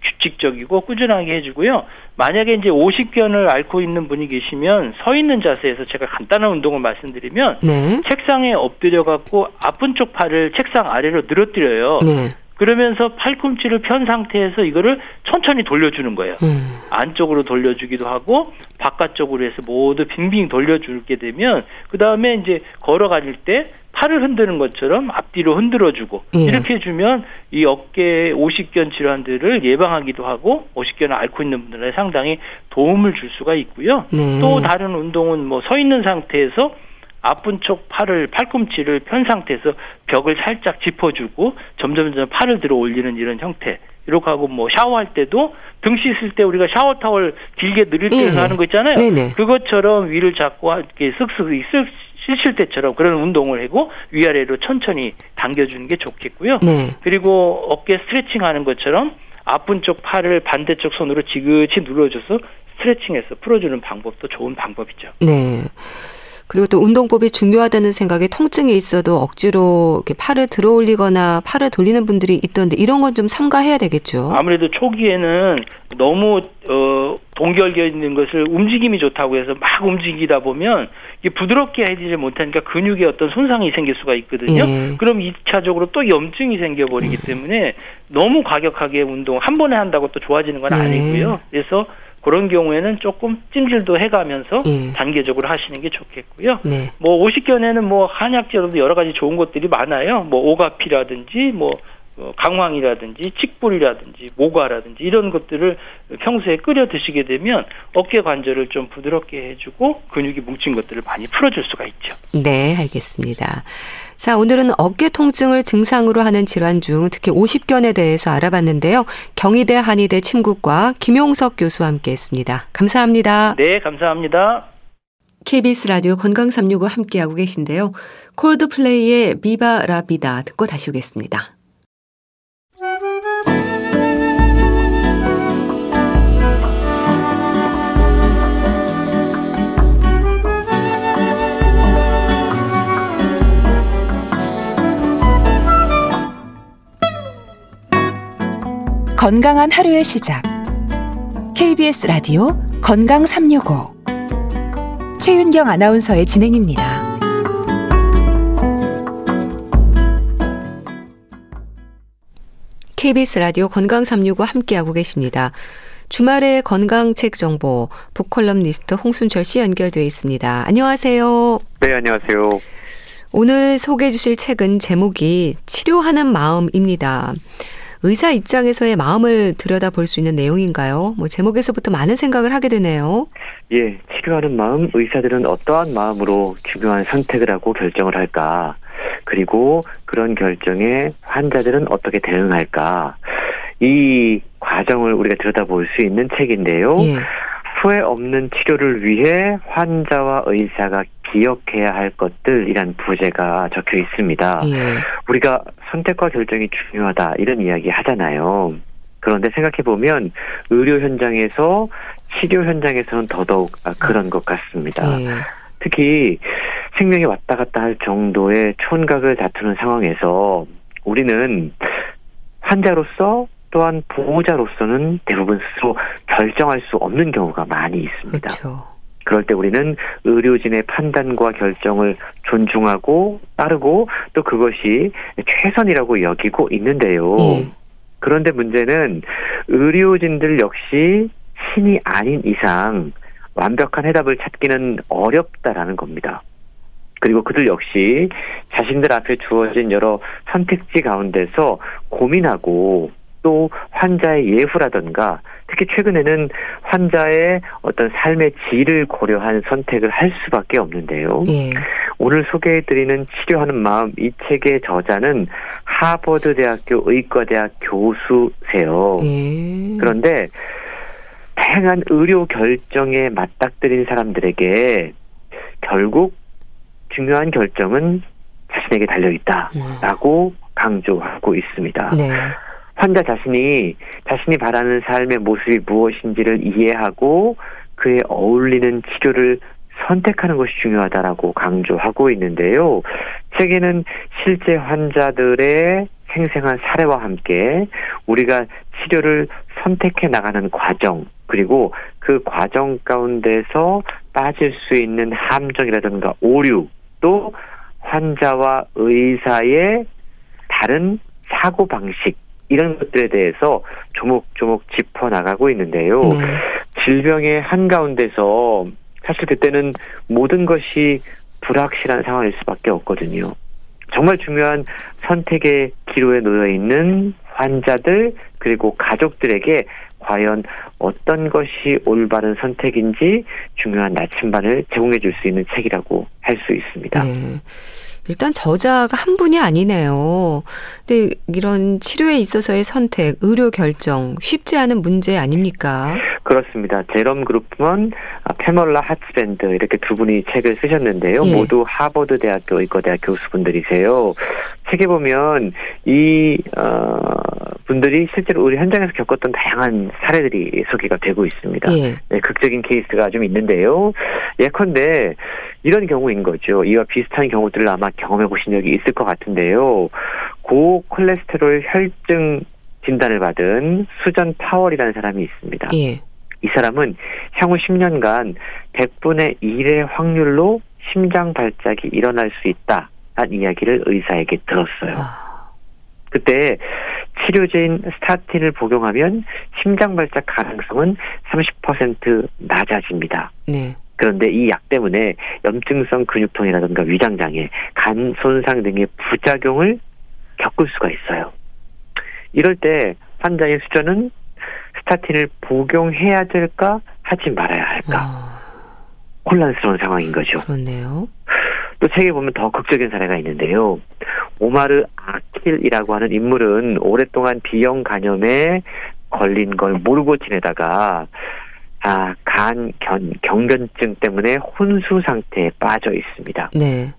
규칙적이고 꾸준하게 해주고요. 만약에 이제 50견을 앓고 있는 분이 계시면 서 있는 자세에서 제가 간단한 운동을 말씀드리면 네. 책상에 엎드려 갖고 아픈 쪽 팔을 책상 아래로 늘어뜨려요. 네. 그러면서 팔꿈치를 편 상태에서 이거를 천천히 돌려주는 거예요. 음. 안쪽으로 돌려주기도 하고 바깥쪽으로 해서 모두 빙빙 돌려주게 되면 그 다음에 이제 걸어가실 때 팔을 흔드는 것처럼 앞뒤로 흔들어주고 예. 이렇게 해주면 이 어깨 오십견 질환들을 예방하기도 하고 오십견을 앓고 있는 분들에 상당히 도움을 줄 수가 있고요. 네. 또 다른 운동은 뭐 서 있는 상태에서 아픈 쪽 팔을 팔꿈치를 편 상태에서 벽을 살짝 짚어주고 점점 점 팔을 들어 올리는 이런 형태. 이렇게 하고 뭐 샤워할 때도 등 씻을 때 우리가 샤워 타월 길게 늘릴 때 네. 하는 거 있잖아요. 네네. 그것처럼 위를 잡고 이렇게 쓱쓱 쓱 쓰실 때처럼 그런 운동을 하고 위아래로 천천히 당겨주는 게 좋겠고요. 네. 그리고 어깨 스트레칭 하는 것처럼 아픈 쪽 팔을 반대쪽 손으로 지그치 눌러줘서 스트레칭해서 풀어주는 방법도 좋은 방법이죠. 네. 그리고 또 운동법이 중요하다는 생각에 통증이 있어도 억지로 이렇게 팔을 들어 올리거나 팔을 돌리는 분들이 있던데 이런 건 좀 삼가해야 되겠죠. 아무래도 초기에는 너무 어 동결되어 있는 것을 움직임이 좋다고 해서 막 움직이다 보면 부드럽게 해지지 못하니까 근육에 어떤 손상이 생길 수가 있거든요. 예. 그럼 2차적으로 또 염증이 생겨버리기 음. 때문에 너무 과격하게 운동 한 번에 한다고 또 좋아지는 건 네. 아니고요. 그래서 그런 경우에는 조금 찜질도 해가면서 예. 단계적으로 하시는 게 좋겠고요. 네. 뭐 오십견에는 뭐 한약재로도 여러 가지 좋은 것들이 많아요. 뭐 오가피라든지 뭐 어, 강황이라든지 칡불이라든지 모과라든지 이런 것들을 평소에 끓여 드시게 되면 어깨 관절을 좀 부드럽게 해주고 근육이 뭉친 것들을 많이 풀어줄 수가 있죠. 네, 알겠습니다. 자, 오늘은 어깨 통증을 증상으로 하는 질환 중 특히 50견에 대해서 알아봤는데요. 경희대 한의대 침구과 김용석 교수와 함께 했습니다. 감사합니다. 네, 감사합니다. KBS 라디오 건강 365 함께하고 계신데요. 콜드플레이의 비바 라비다 듣고 다시 오겠습니다. 건강한 하루의 시작. KBS 라디오 건강 365. 최윤경 아나운서의 진행입니다. KBS 라디오 건강 365 함께하고 계십니다. 주말의 건강책 정보 북컬럼니스트 홍순철 씨 연결되어 있습니다. 안녕하세요. 네, 안녕하세요. 오늘 소개해 주실 책은 제목이 치료하는 마음입니다. 의사 입장에서의 마음을 들여다 볼 수 있는 내용인가요? 뭐 제목에서부터 많은 생각을 하게 되네요. 예, 치료하는 마음, 의사들은 어떠한 마음으로 중요한 선택을 하고 결정을 할까? 그리고 그런 결정에 환자들은 어떻게 대응할까? 이 과정을 우리가 들여다볼 수 있는 책인데요. 예. 후회 없는 치료를 위해 환자와 의사가 기억해야 할 것들이란 부제가 적혀 있습니다. 예. 우리가 선택과 결정이 중요하다 이런 이야기 하잖아요. 그런데 생각해 보면 의료 현장에서 치료 현장에서는 더더욱 그런 것 같습니다. 예. 특히 생명이 왔다 갔다 할 정도의 촌각을 다투는 상황에서 우리는 환자로서 또한 보호자로서는 대부분 스스로 결정할 수 없는 경우가 많이 있습니다. 그렇죠. 그럴 때 우리는 의료진의 판단과 결정을 존중하고 따르고 또 그것이 최선이라고 여기고 있는데요. 예. 그런데 문제는 의료진들 역시 신이 아닌 이상 완벽한 해답을 찾기는 어렵다라는 겁니다. 그리고 그들 역시 자신들 앞에 주어진 여러 선택지 가운데서 고민하고 또 환자의 예후라든가 특히 최근에는 환자의 어떤 삶의 질을 고려한 선택을 할 수밖에 없는데요. 예. 오늘 소개해드리는 치료하는 마음 이 책의 저자는 하버드 대학교 의과대학 교수세요. 예. 그런데 다양한 의료 결정에 맞닥뜨린 사람들에게 결국 중요한 결정은 자신에게 달려 있다라고 음. 강조하고 있습니다. 네. 환자 자신이 자신이 바라는 삶의 모습이 무엇인지를 이해하고 그에 어울리는 치료를 선택하는 것이 중요하다라고 강조하고 있는데요. 책에는 실제 환자들의 생생한 사례와 함께 우리가 치료를 선택해 나가는 과정, 그리고 그 과정 가운데서 빠질 수 있는 함정이라든가 오류, 또 환자와 의사의 다른 사고 방식, 이런 것들에 대해서 조목조목 짚어 나가고 있는데요. 네. 질병의 한가운데서 사실 그때는 모든 것이 불확실한 상황일 수밖에 없거든요. 정말 중요한 선택의 기로에 놓여 있는 환자들 그리고 가족들에게 과연 어떤 것이 올바른 선택인지 중요한 나침반을 제공해 줄 수 있는 책이라고 할 수 있습니다. 네. 일단 저자가 한 분이 아니네요. 근데 이런 치료에 있어서의 선택, 의료 결정 쉽지 않은 문제 아닙니까? 그렇습니다. 제롬 그룹먼, 아, 페멀라 하츠밴드 이렇게 두 분이 책을 쓰셨는데요. 예. 모두 하버드 대학교 의과대학 교수분들이세요. 책에 보면 이 어, 분들이 실제로 우리 현장에서 겪었던 다양한 사례들이 소개가 되고 있습니다. 예. 네, 극적인 케이스가 좀 있는데요. 예컨대 이런 경우인 거죠. 이와 비슷한 경우들을 아마 경험해 보신 적이 있을 것 같은데요. 고 콜레스테롤 혈증 진단을 받은 수전 파월이라는 사람이 있습니다. 예. 이 사람은 향후 10년간 100분의 1의 확률로 심장 발작이 일어날 수 있다 라는 이야기를 의사에게 들었어요. 아. 그때 치료제인 스타틴을 복용하면 심장 발작 가능성은 30% 낮아집니다. 네. 그런데 이 약 때문에 염증성 근육통이라든가 위장 장애, 간 손상 등의 부작용을 겪을 수가 있어요. 이럴 때 환자의 수저는 스타틴을 복용해야 될까 하지 말아야 할까 아. 혼란스러운 상황인 거죠. 그렇네요. 또 책에 보면 더 극적인 사례가 있는데요. 오마르 아킬이라고 하는 인물은 오랫동안 비형 간염에 걸린 걸 모르고 지내다가 아, 간 견, 경변증 때문에 혼수 상태에 빠져 있습니다. 네.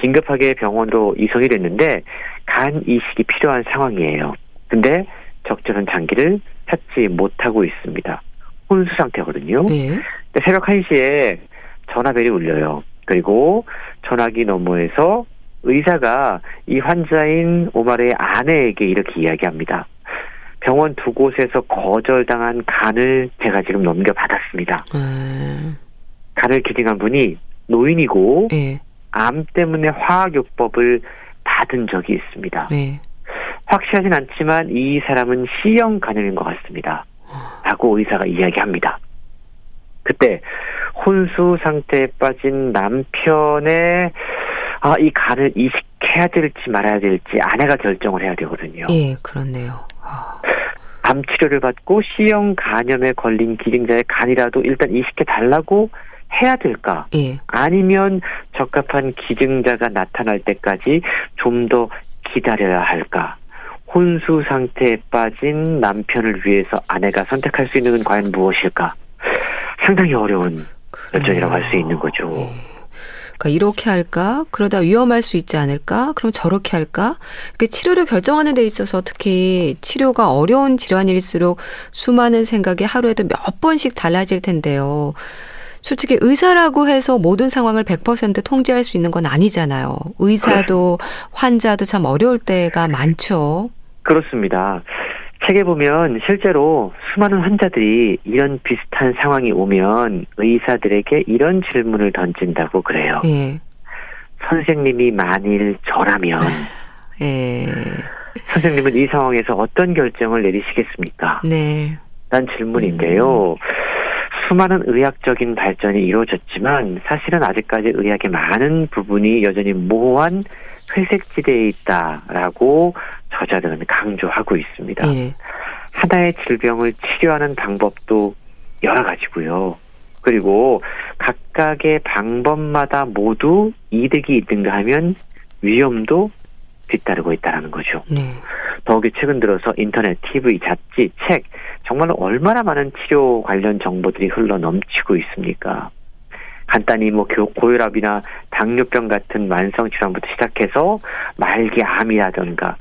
긴급하게 병원으로 이송이 됐는데 간 이식이 필요한 상황이에요. 근데 적절한 장기를 찾지 못하고 있습니다. 혼수 상태거든요. 네. 새벽 1시에 전화벨이 울려요. 그리고 전화기 너머에서 의사가 이 환자인 오마르의 아내에게 이렇게 이야기합니다. 병원 두 곳에서 거절당한 간을 제가 지금 넘겨받았습니다. 음. 간을 기증한 분이 노인이고 네. 암 때문에 화학요법을 받은 적이 있습니다. 네. 확실하진 않지만 이 사람은 C형 간염인 것 같습니다. 라고 의사가 이야기합니다. 그때 혼수 상태에 빠진 남편의 아, 이 간을 이식해야 될지 말아야 될지 아내가 결정을 해야 되거든요. 예, 그렇네요. 아. 암 치료를 받고 C형 간염에 걸린 기증자의 간이라도 일단 이식해 달라고 해야 될까? 예. 아니면 적합한 기증자가 나타날 때까지 좀 더 기다려야 할까? 혼수 상태에 빠진 남편을 위해서 아내가 선택할 수 있는 건 과연 무엇일까? 상당히 어려운 결정이라고 할 수 있는 거죠. 네. 그러니까 이렇게 할까? 그러다 위험할 수 있지 않을까? 그럼 저렇게 할까? 그 치료를 결정하는 데 있어서 특히 치료가 어려운 질환일수록 수많은 생각이 하루에도 몇 번씩 달라질 텐데요. 솔직히 의사라고 해서 모든 상황을 100% 통제할 수 있는 건 아니잖아요. 의사도 환자도 참 어려울 때가 많죠. 그렇습니다. 책에 보면 실제로 수많은 환자들이 이런 비슷한 상황이 오면 의사들에게 이런 질문을 던진다고 그래요. 예. 선생님이 만일 저라면 예. 선생님은 이 상황에서 어떤 결정을 내리시겠습니까? 네. 난 질문인데요. 음. 수많은 의학적인 발전이 이루어졌지만 사실은 아직까지 의학의 많은 부분이 여전히 모호한 회색 지대에 있다라고 저자들은 강조하고 있습니다. 예. 하나의 질병을 치료하는 방법도 여러 가지고요. 그리고 각각의 방법마다 모두 이득이 있는가 하면 위험도 뒤따르고 있다는 거죠. 네. 더욱이 최근 들어서 인터넷, TV, 잡지, 책 정말로 얼마나 많은 치료 관련 정보들이 흘러 넘치고 있습니까? 간단히 뭐 고혈압이나 당뇨병 같은 만성 질환부터 시작해서 말기 암이라든가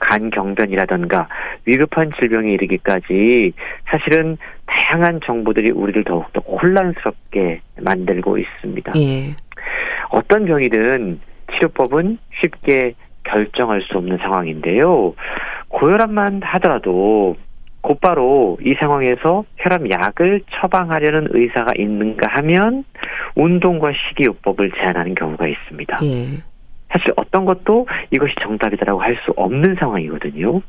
간경변이라든가 위급한 질병에 이르기까지 사실은 다양한 정보들이 우리를 더욱더 혼란스럽게 만들고 있습니다. 예. 어떤 병이든 치료법은 쉽게 결정할 수 없는 상황인데요. 고혈압만 하더라도 곧바로 이 상황에서 혈압약을 처방하려는 의사가 있는가 하면 운동과 식이요법을 제한하는 경우가 있습니다. 예. 사실 어떤 것도 이것이 정답이다라고 할 수 없는 상황이거든요.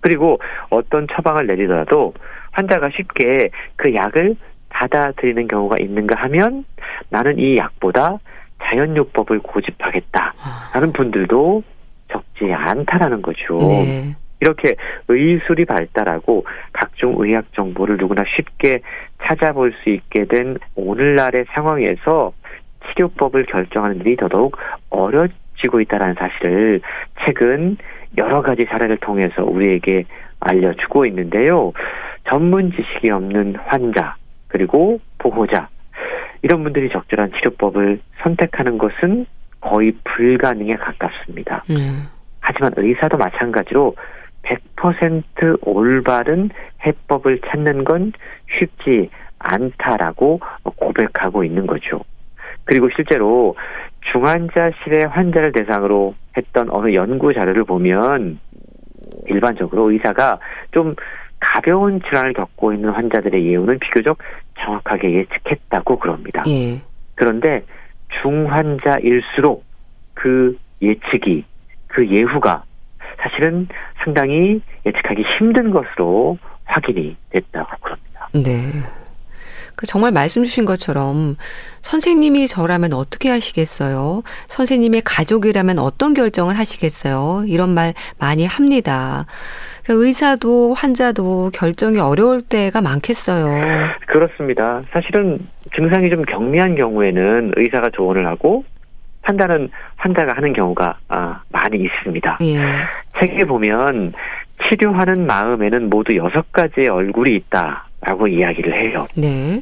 그리고 어떤 처방을 내리더라도 환자가 쉽게 그 약을 받아들이는 경우가 있는가 하면 나는 이 약보다 자연요법을 고집하겠다라는 분들도 적지 않다라는 거죠. 네. 이렇게 의술이 발달하고 각종 의학 정보를 누구나 쉽게 찾아볼 수 있게 된 오늘날의 상황에서 치료법을 결정하는 일이 더더욱 어려 지고 있다는 사실을 최근 여러 가지 사례를 통해서 우리에게 알려주고 있는데요. 전문 지식이 없는 환자, 그리고 보호자, 이런 분들이 적절한 치료법을 선택하는 것은 거의 불가능에 가깝습니다. 음. 하지만 의사도 마찬가지로 100% 올바른 해법을 찾는 건 쉽지 않다라고 고백하고 있는 거죠. 그리고 실제로 중환자실의 환자를 대상으로 했던 어느 연구 자료를 보면 일반적으로 의사가 좀 가벼운 질환을 겪고 있는 환자들의 예후는 비교적 정확하게 예측했다고 그럽니다. 예. 그런데 중환자일수록 그 예측이 그 예후가 사실은 상당히 예측하기 힘든 것으로 확인이 됐다고 그럽니다. 네. 그 정말 말씀 주신 것처럼 선생님이 저라면 어떻게 하시겠어요? 선생님의 가족이라면 어떤 결정을 하시겠어요? 이런 말 많이 합니다. 그러니까 의사도 환자도 결정이 어려울 때가 많겠어요. 그렇습니다. 사실은 증상이 좀 경미한 경우에는 의사가 조언을 하고 판단은 환자가 하는 경우가 아, 많이 있습니다. 예. 책에 보면 치료하는 마음에는 모두 여섯 가지의 얼굴이 있다 라고 이야기를 해요. 네.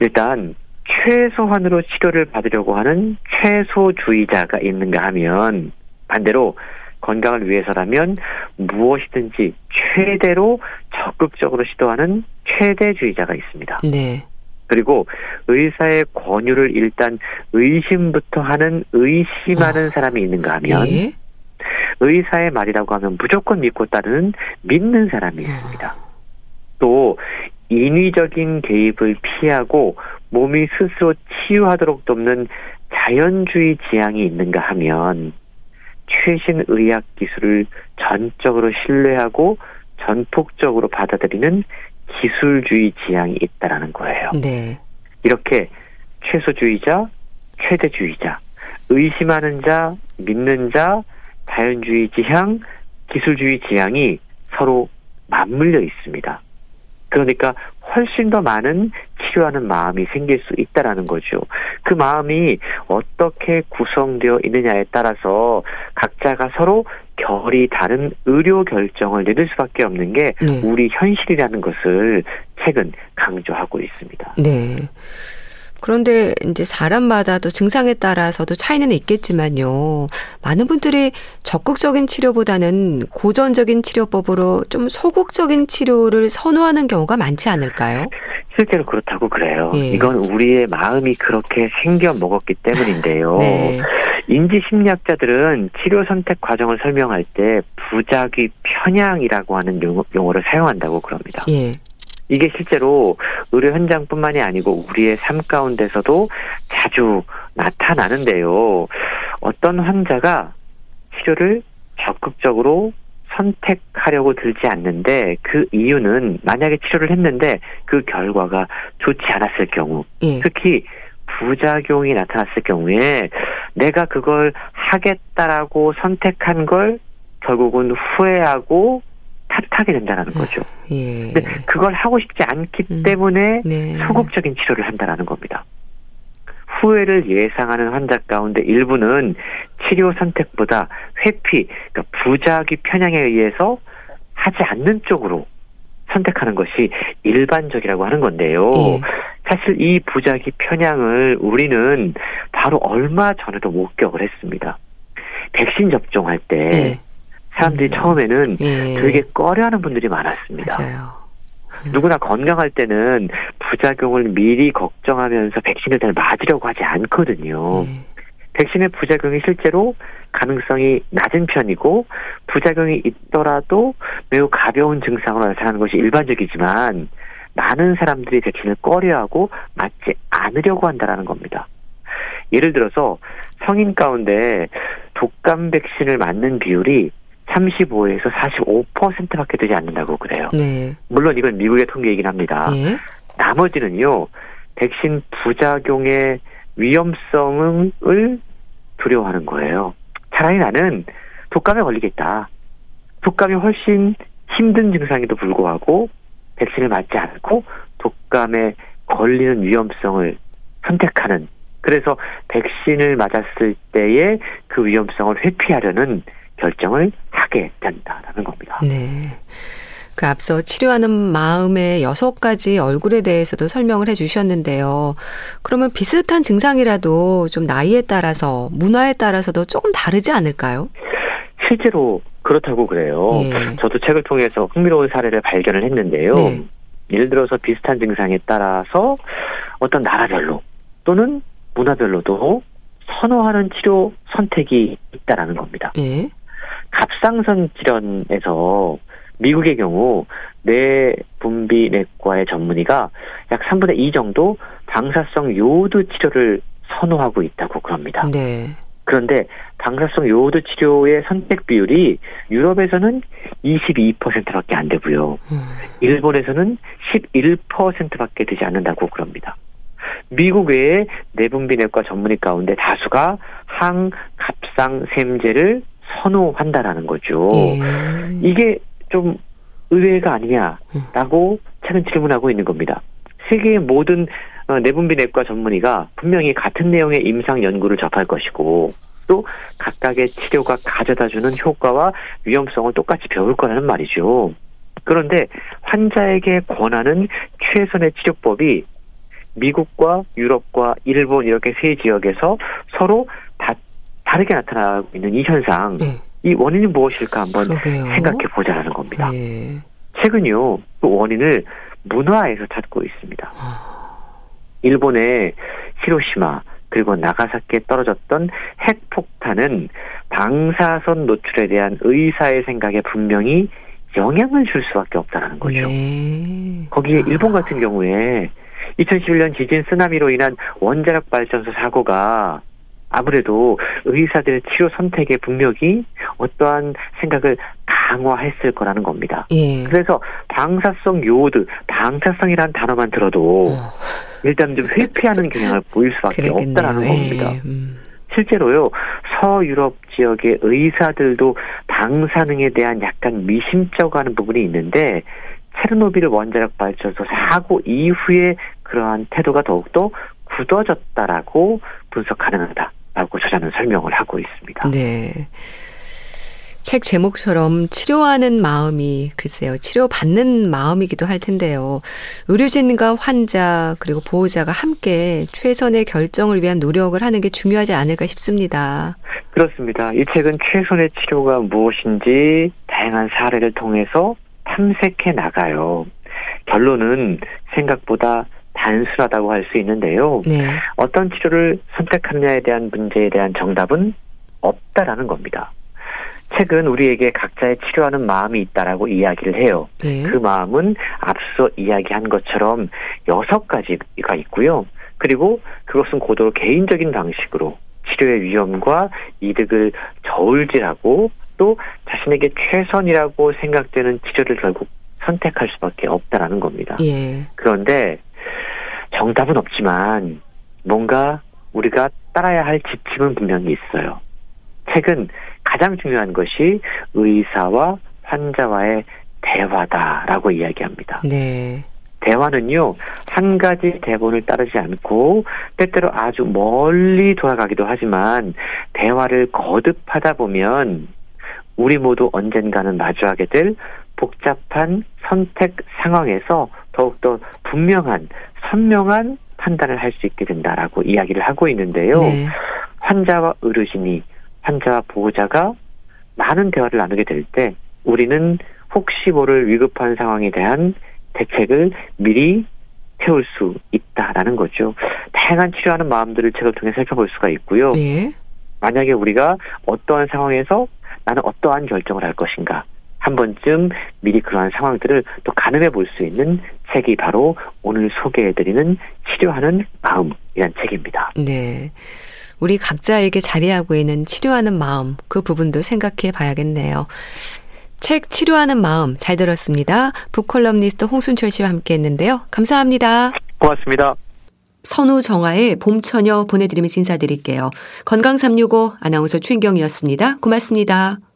일단 최소한으로 치료를 받으려고 하는 최소주의자가 있는가 하면 반대로 건강을 위해서라면 무엇이든지 최대로 적극적으로 시도하는 최대주의자가 있습니다. 네. 그리고 의사의 권유를 일단 의심부터 하는 의심하는 어. 사람이 있는가 하면 네. 의사의 말이라고 하면 무조건 믿고 따르는 믿는 사람이 어. 있습니다. 또 인위적인 개입을 피하고 몸이 스스로 치유하도록 돕는 자연주의 지향이 있는가 하면 최신 의학 기술을 전적으로 신뢰하고 전폭적으로 받아들이는 기술주의 지향이 있다라는 거예요. 네. 이렇게 최소주의자, 최대주의자, 의심하는 자, 믿는 자, 자연주의 지향, 기술주의 지향이 서로 맞물려 있습니다. 그러니까 훨씬 더 많은 치료하는 마음이 생길 수 있다라는 거죠. 그 마음이 어떻게 구성되어 있느냐에 따라서 각자가 서로 결이 다른 의료 결정을 내릴 수밖에 없는 게 네. 우리 현실이라는 것을 최근 강조하고 있습니다. 네. 그런데 이제 사람마다 또 증상에 따라서도 차이는 있겠지만요. 많은 분들이 적극적인 치료보다는 고전적인 치료법으로 좀 소극적인 치료를 선호하는 경우가 많지 않을까요? 실제로 그렇다고 그래요. 예. 이건 우리의 마음이 그렇게 생겨 먹었기 때문인데요. 네. 인지 심리학자들은 치료 선택 과정을 설명할 때 부작위 편향이라고 하는 용어, 를 사용한다고 그럽니다. 예. 이게 실제로 의료 현장뿐만이 아니고 우리의 삶 가운데서도 자주 나타나는데요. 어떤 환자가 치료를 적극적으로 선택하려고 들지 않는데 그 이유는 만약에 치료를 했는데 그 결과가 좋지 않았을 경우 예. 특히 부작용이 나타났을 경우에 내가 그걸 하겠다라고 선택한 걸 결국은 후회하고 탓하게 된다는 거죠. 예. 근데 그걸 하고 싶지 않기 음. 때문에 네. 소극적인 치료를 한다는 겁니다. 후회를 예상하는 환자 가운데 일부는 치료 선택보다 회피, 그러니까 부작위 편향에 의해서 하지 않는 쪽으로 선택하는 것이 일반적이라고 하는 건데요. 예. 사실 이 부작위 편향을 우리는 바로 얼마 전에도 목격을 했습니다. 백신 접종할 때 예. 사람들이 음. 처음에는 예. 되게 꺼려하는 분들이 많았습니다. 맞아요. 음. 누구나 건강할 때는 부작용을 미리 걱정하면서 백신을 잘 맞으려고 하지 않거든요. 예. 백신의 부작용이 실제로 가능성이 낮은 편이고 부작용이 있더라도 매우 가벼운 증상으로 나타나는 것이 일반적이지만 많은 사람들이 백신을 꺼려하고 맞지 않으려고 한다라는 겁니다. 예를 들어서 성인 가운데 독감 백신을 맞는 비율이 35에서 45%밖에 되지 않는다고 그래요. 네. 물론 이건 미국의 통계이긴 합니다. 네. 나머지는요, 백신 부작용의 위험성을 두려워하는 거예요. 차라리 나는 독감에 걸리겠다. 독감이 훨씬 힘든 증상에도 불구하고 백신을 맞지 않고 독감에 걸리는 위험성을 선택하는 그래서 백신을 맞았을 때의 그 위험성을 회피하려는 결정을 하게 된다라는 겁니다. 네. 그 앞서 치료하는 마음의 여섯 가지 얼굴에 대해서도 설명을 해 주셨는데요. 그러면 비슷한 증상이라도 좀 나이에 따라서 문화에 따라서도 조금 다르지 않을까요? 실제로 그렇다고 그래요. 예. 저도 책을 통해서 흥미로운 사례를 발견을 했는데요. 네. 예를 들어서 비슷한 증상에 따라서 어떤 나라별로 또는 문화별로도 선호하는 치료 선택이 있다라는 겁니다. 예. 갑상선 질환에서 미국의 경우 뇌분비내과의 전문의가 약 3분의 2 정도 방사성 요오드 치료를 선호하고 있다고 그럽니다. 네. 그런데 방사성 요오드 치료의 선택 비율이 유럽에서는 22%밖에 안 되고요. 음. 일본에서는 11%밖에 되지 않는다고 그럽니다. 미국 외에 내분비내과 전문의 가운데 다수가 항갑상샘제를 선호한다라는 거죠. 예. 이게 좀 의외가 아니냐라고 최근 질문하고 있는 겁니다. 세계의 모든 어, 내분비 내과 전문의가 분명히 같은 내용의 임상 연구를 접할 것이고 또 각각의 치료가 가져다주는 효과와 위험성을 똑같이 배울 거라는 말이죠. 그런데 환자에게 권하는 최선의 치료법이 미국과 유럽과 일본 이렇게 세 지역에서 서로 다 다르게 나타나고 있는 이 현상, 네. 이 원인이 무엇일까 한번 그러게요. 생각해 보자라는 겁니다. 네. 최근요, 그 원인을 문화에서 찾고 있습니다. 아. 일본의 히로시마 그리고 나가사키에 떨어졌던 핵폭탄은 방사선 노출에 대한 의사의 생각에 분명히 영향을 줄 수밖에 없다는 거죠. 네. 거기에 일본 같은 경우에 2011년 지진 쓰나미로 인한 원자력 발전소 사고가 아무래도 의사들의 치료 선택에 분명히 어떠한 생각을 강화했을 거라는 겁니다. 예. 그래서 방사성 요오드, 방사성이라는 단어만 들어도 어. 일단 좀 회피하는 경향을 보일 수밖에 그러겠네요. 없다라는 예. 겁니다. 음. 실제로요, 서유럽 지역의 의사들도 방사능에 대한 약간 미심쩍어하는 부분이 있는데 체르노빌 원자력 발전소 사고 이후에 그러한 태도가 더욱더 굳어졌다라고 분석 가능하다라고 저자는 설명을 하고 있습니다. 네. 책 제목처럼 치료하는 마음이 글쎄요 치료받는 마음이기도 할 텐데요 의료진과 환자 그리고 보호자가 함께 최선의 결정을 위한 노력을 하는 게 중요하지 않을까 싶습니다. 그렇습니다. 이 책은 최선의 치료가 무엇인지 다양한 사례를 통해서 탐색해 나가요. 결론은 생각보다 단순하다고 할 수 있는데요. 네. 어떤 치료를 선택하느냐에 대한 문제에 대한 정답은 없다라는 겁니다. 책은 우리에게 각자의 치료하는 마음이 있다라고 이야기를 해요. 네. 그 마음은 앞서 이야기한 것처럼 여섯 가지가 있고요. 그리고 그것은 고도로 개인적인 방식으로 치료의 위험과 이득을 저울질하고 또 자신에게 최선이라고 생각되는 치료를 결국 선택할 수밖에 없다라는 겁니다. 예. 그런데 정답은 없지만 뭔가 우리가 따라야 할 지침은 분명히 있어요. 책은 가장 중요한 것이 의사와 환자와의 대화다라고 이야기합니다. 네. 대화는요, 한 가지 대본을 따르지 않고, 때때로 아주 멀리 돌아가기도 하지만, 대화를 거듭하다 보면, 우리 모두 언젠가는 마주하게 될 복잡한 선택 상황에서 더욱더 분명한 선명한 판단을 할 수 있게 된다라고 이야기를 하고 있는데요. 네. 환자와 의료진이 환자와 보호자가 많은 대화를 나누게 될 때 우리는 혹시 모를 위급한 상황에 대한 대책을 미리 세울 수 있다라는 거죠. 다양한 치료하는 마음들을 책을 통해 살펴볼 수가 있고요. 네. 만약에 우리가 어떠한 상황에서 나는 어떠한 결정을 할 것인가 한 번쯤 미리 그러한 상황들을 또 가늠해 볼 수 있는 책이 바로 오늘 소개해드리는 치료하는 마음이란 책입니다. 네. 우리 각자에게 자리하고 있는 치료하는 마음, 그 부분도 생각해 봐야겠네요. 책 치료하는 마음 잘 들었습니다. 북컬럼니스트 홍순철 씨와 함께 했는데요. 감사합니다. 고맙습니다. 선우 정아의 봄처녀 보내드리면서 인사드릴게요. 건강365 아나운서 최인경이었습니다. 고맙습니다.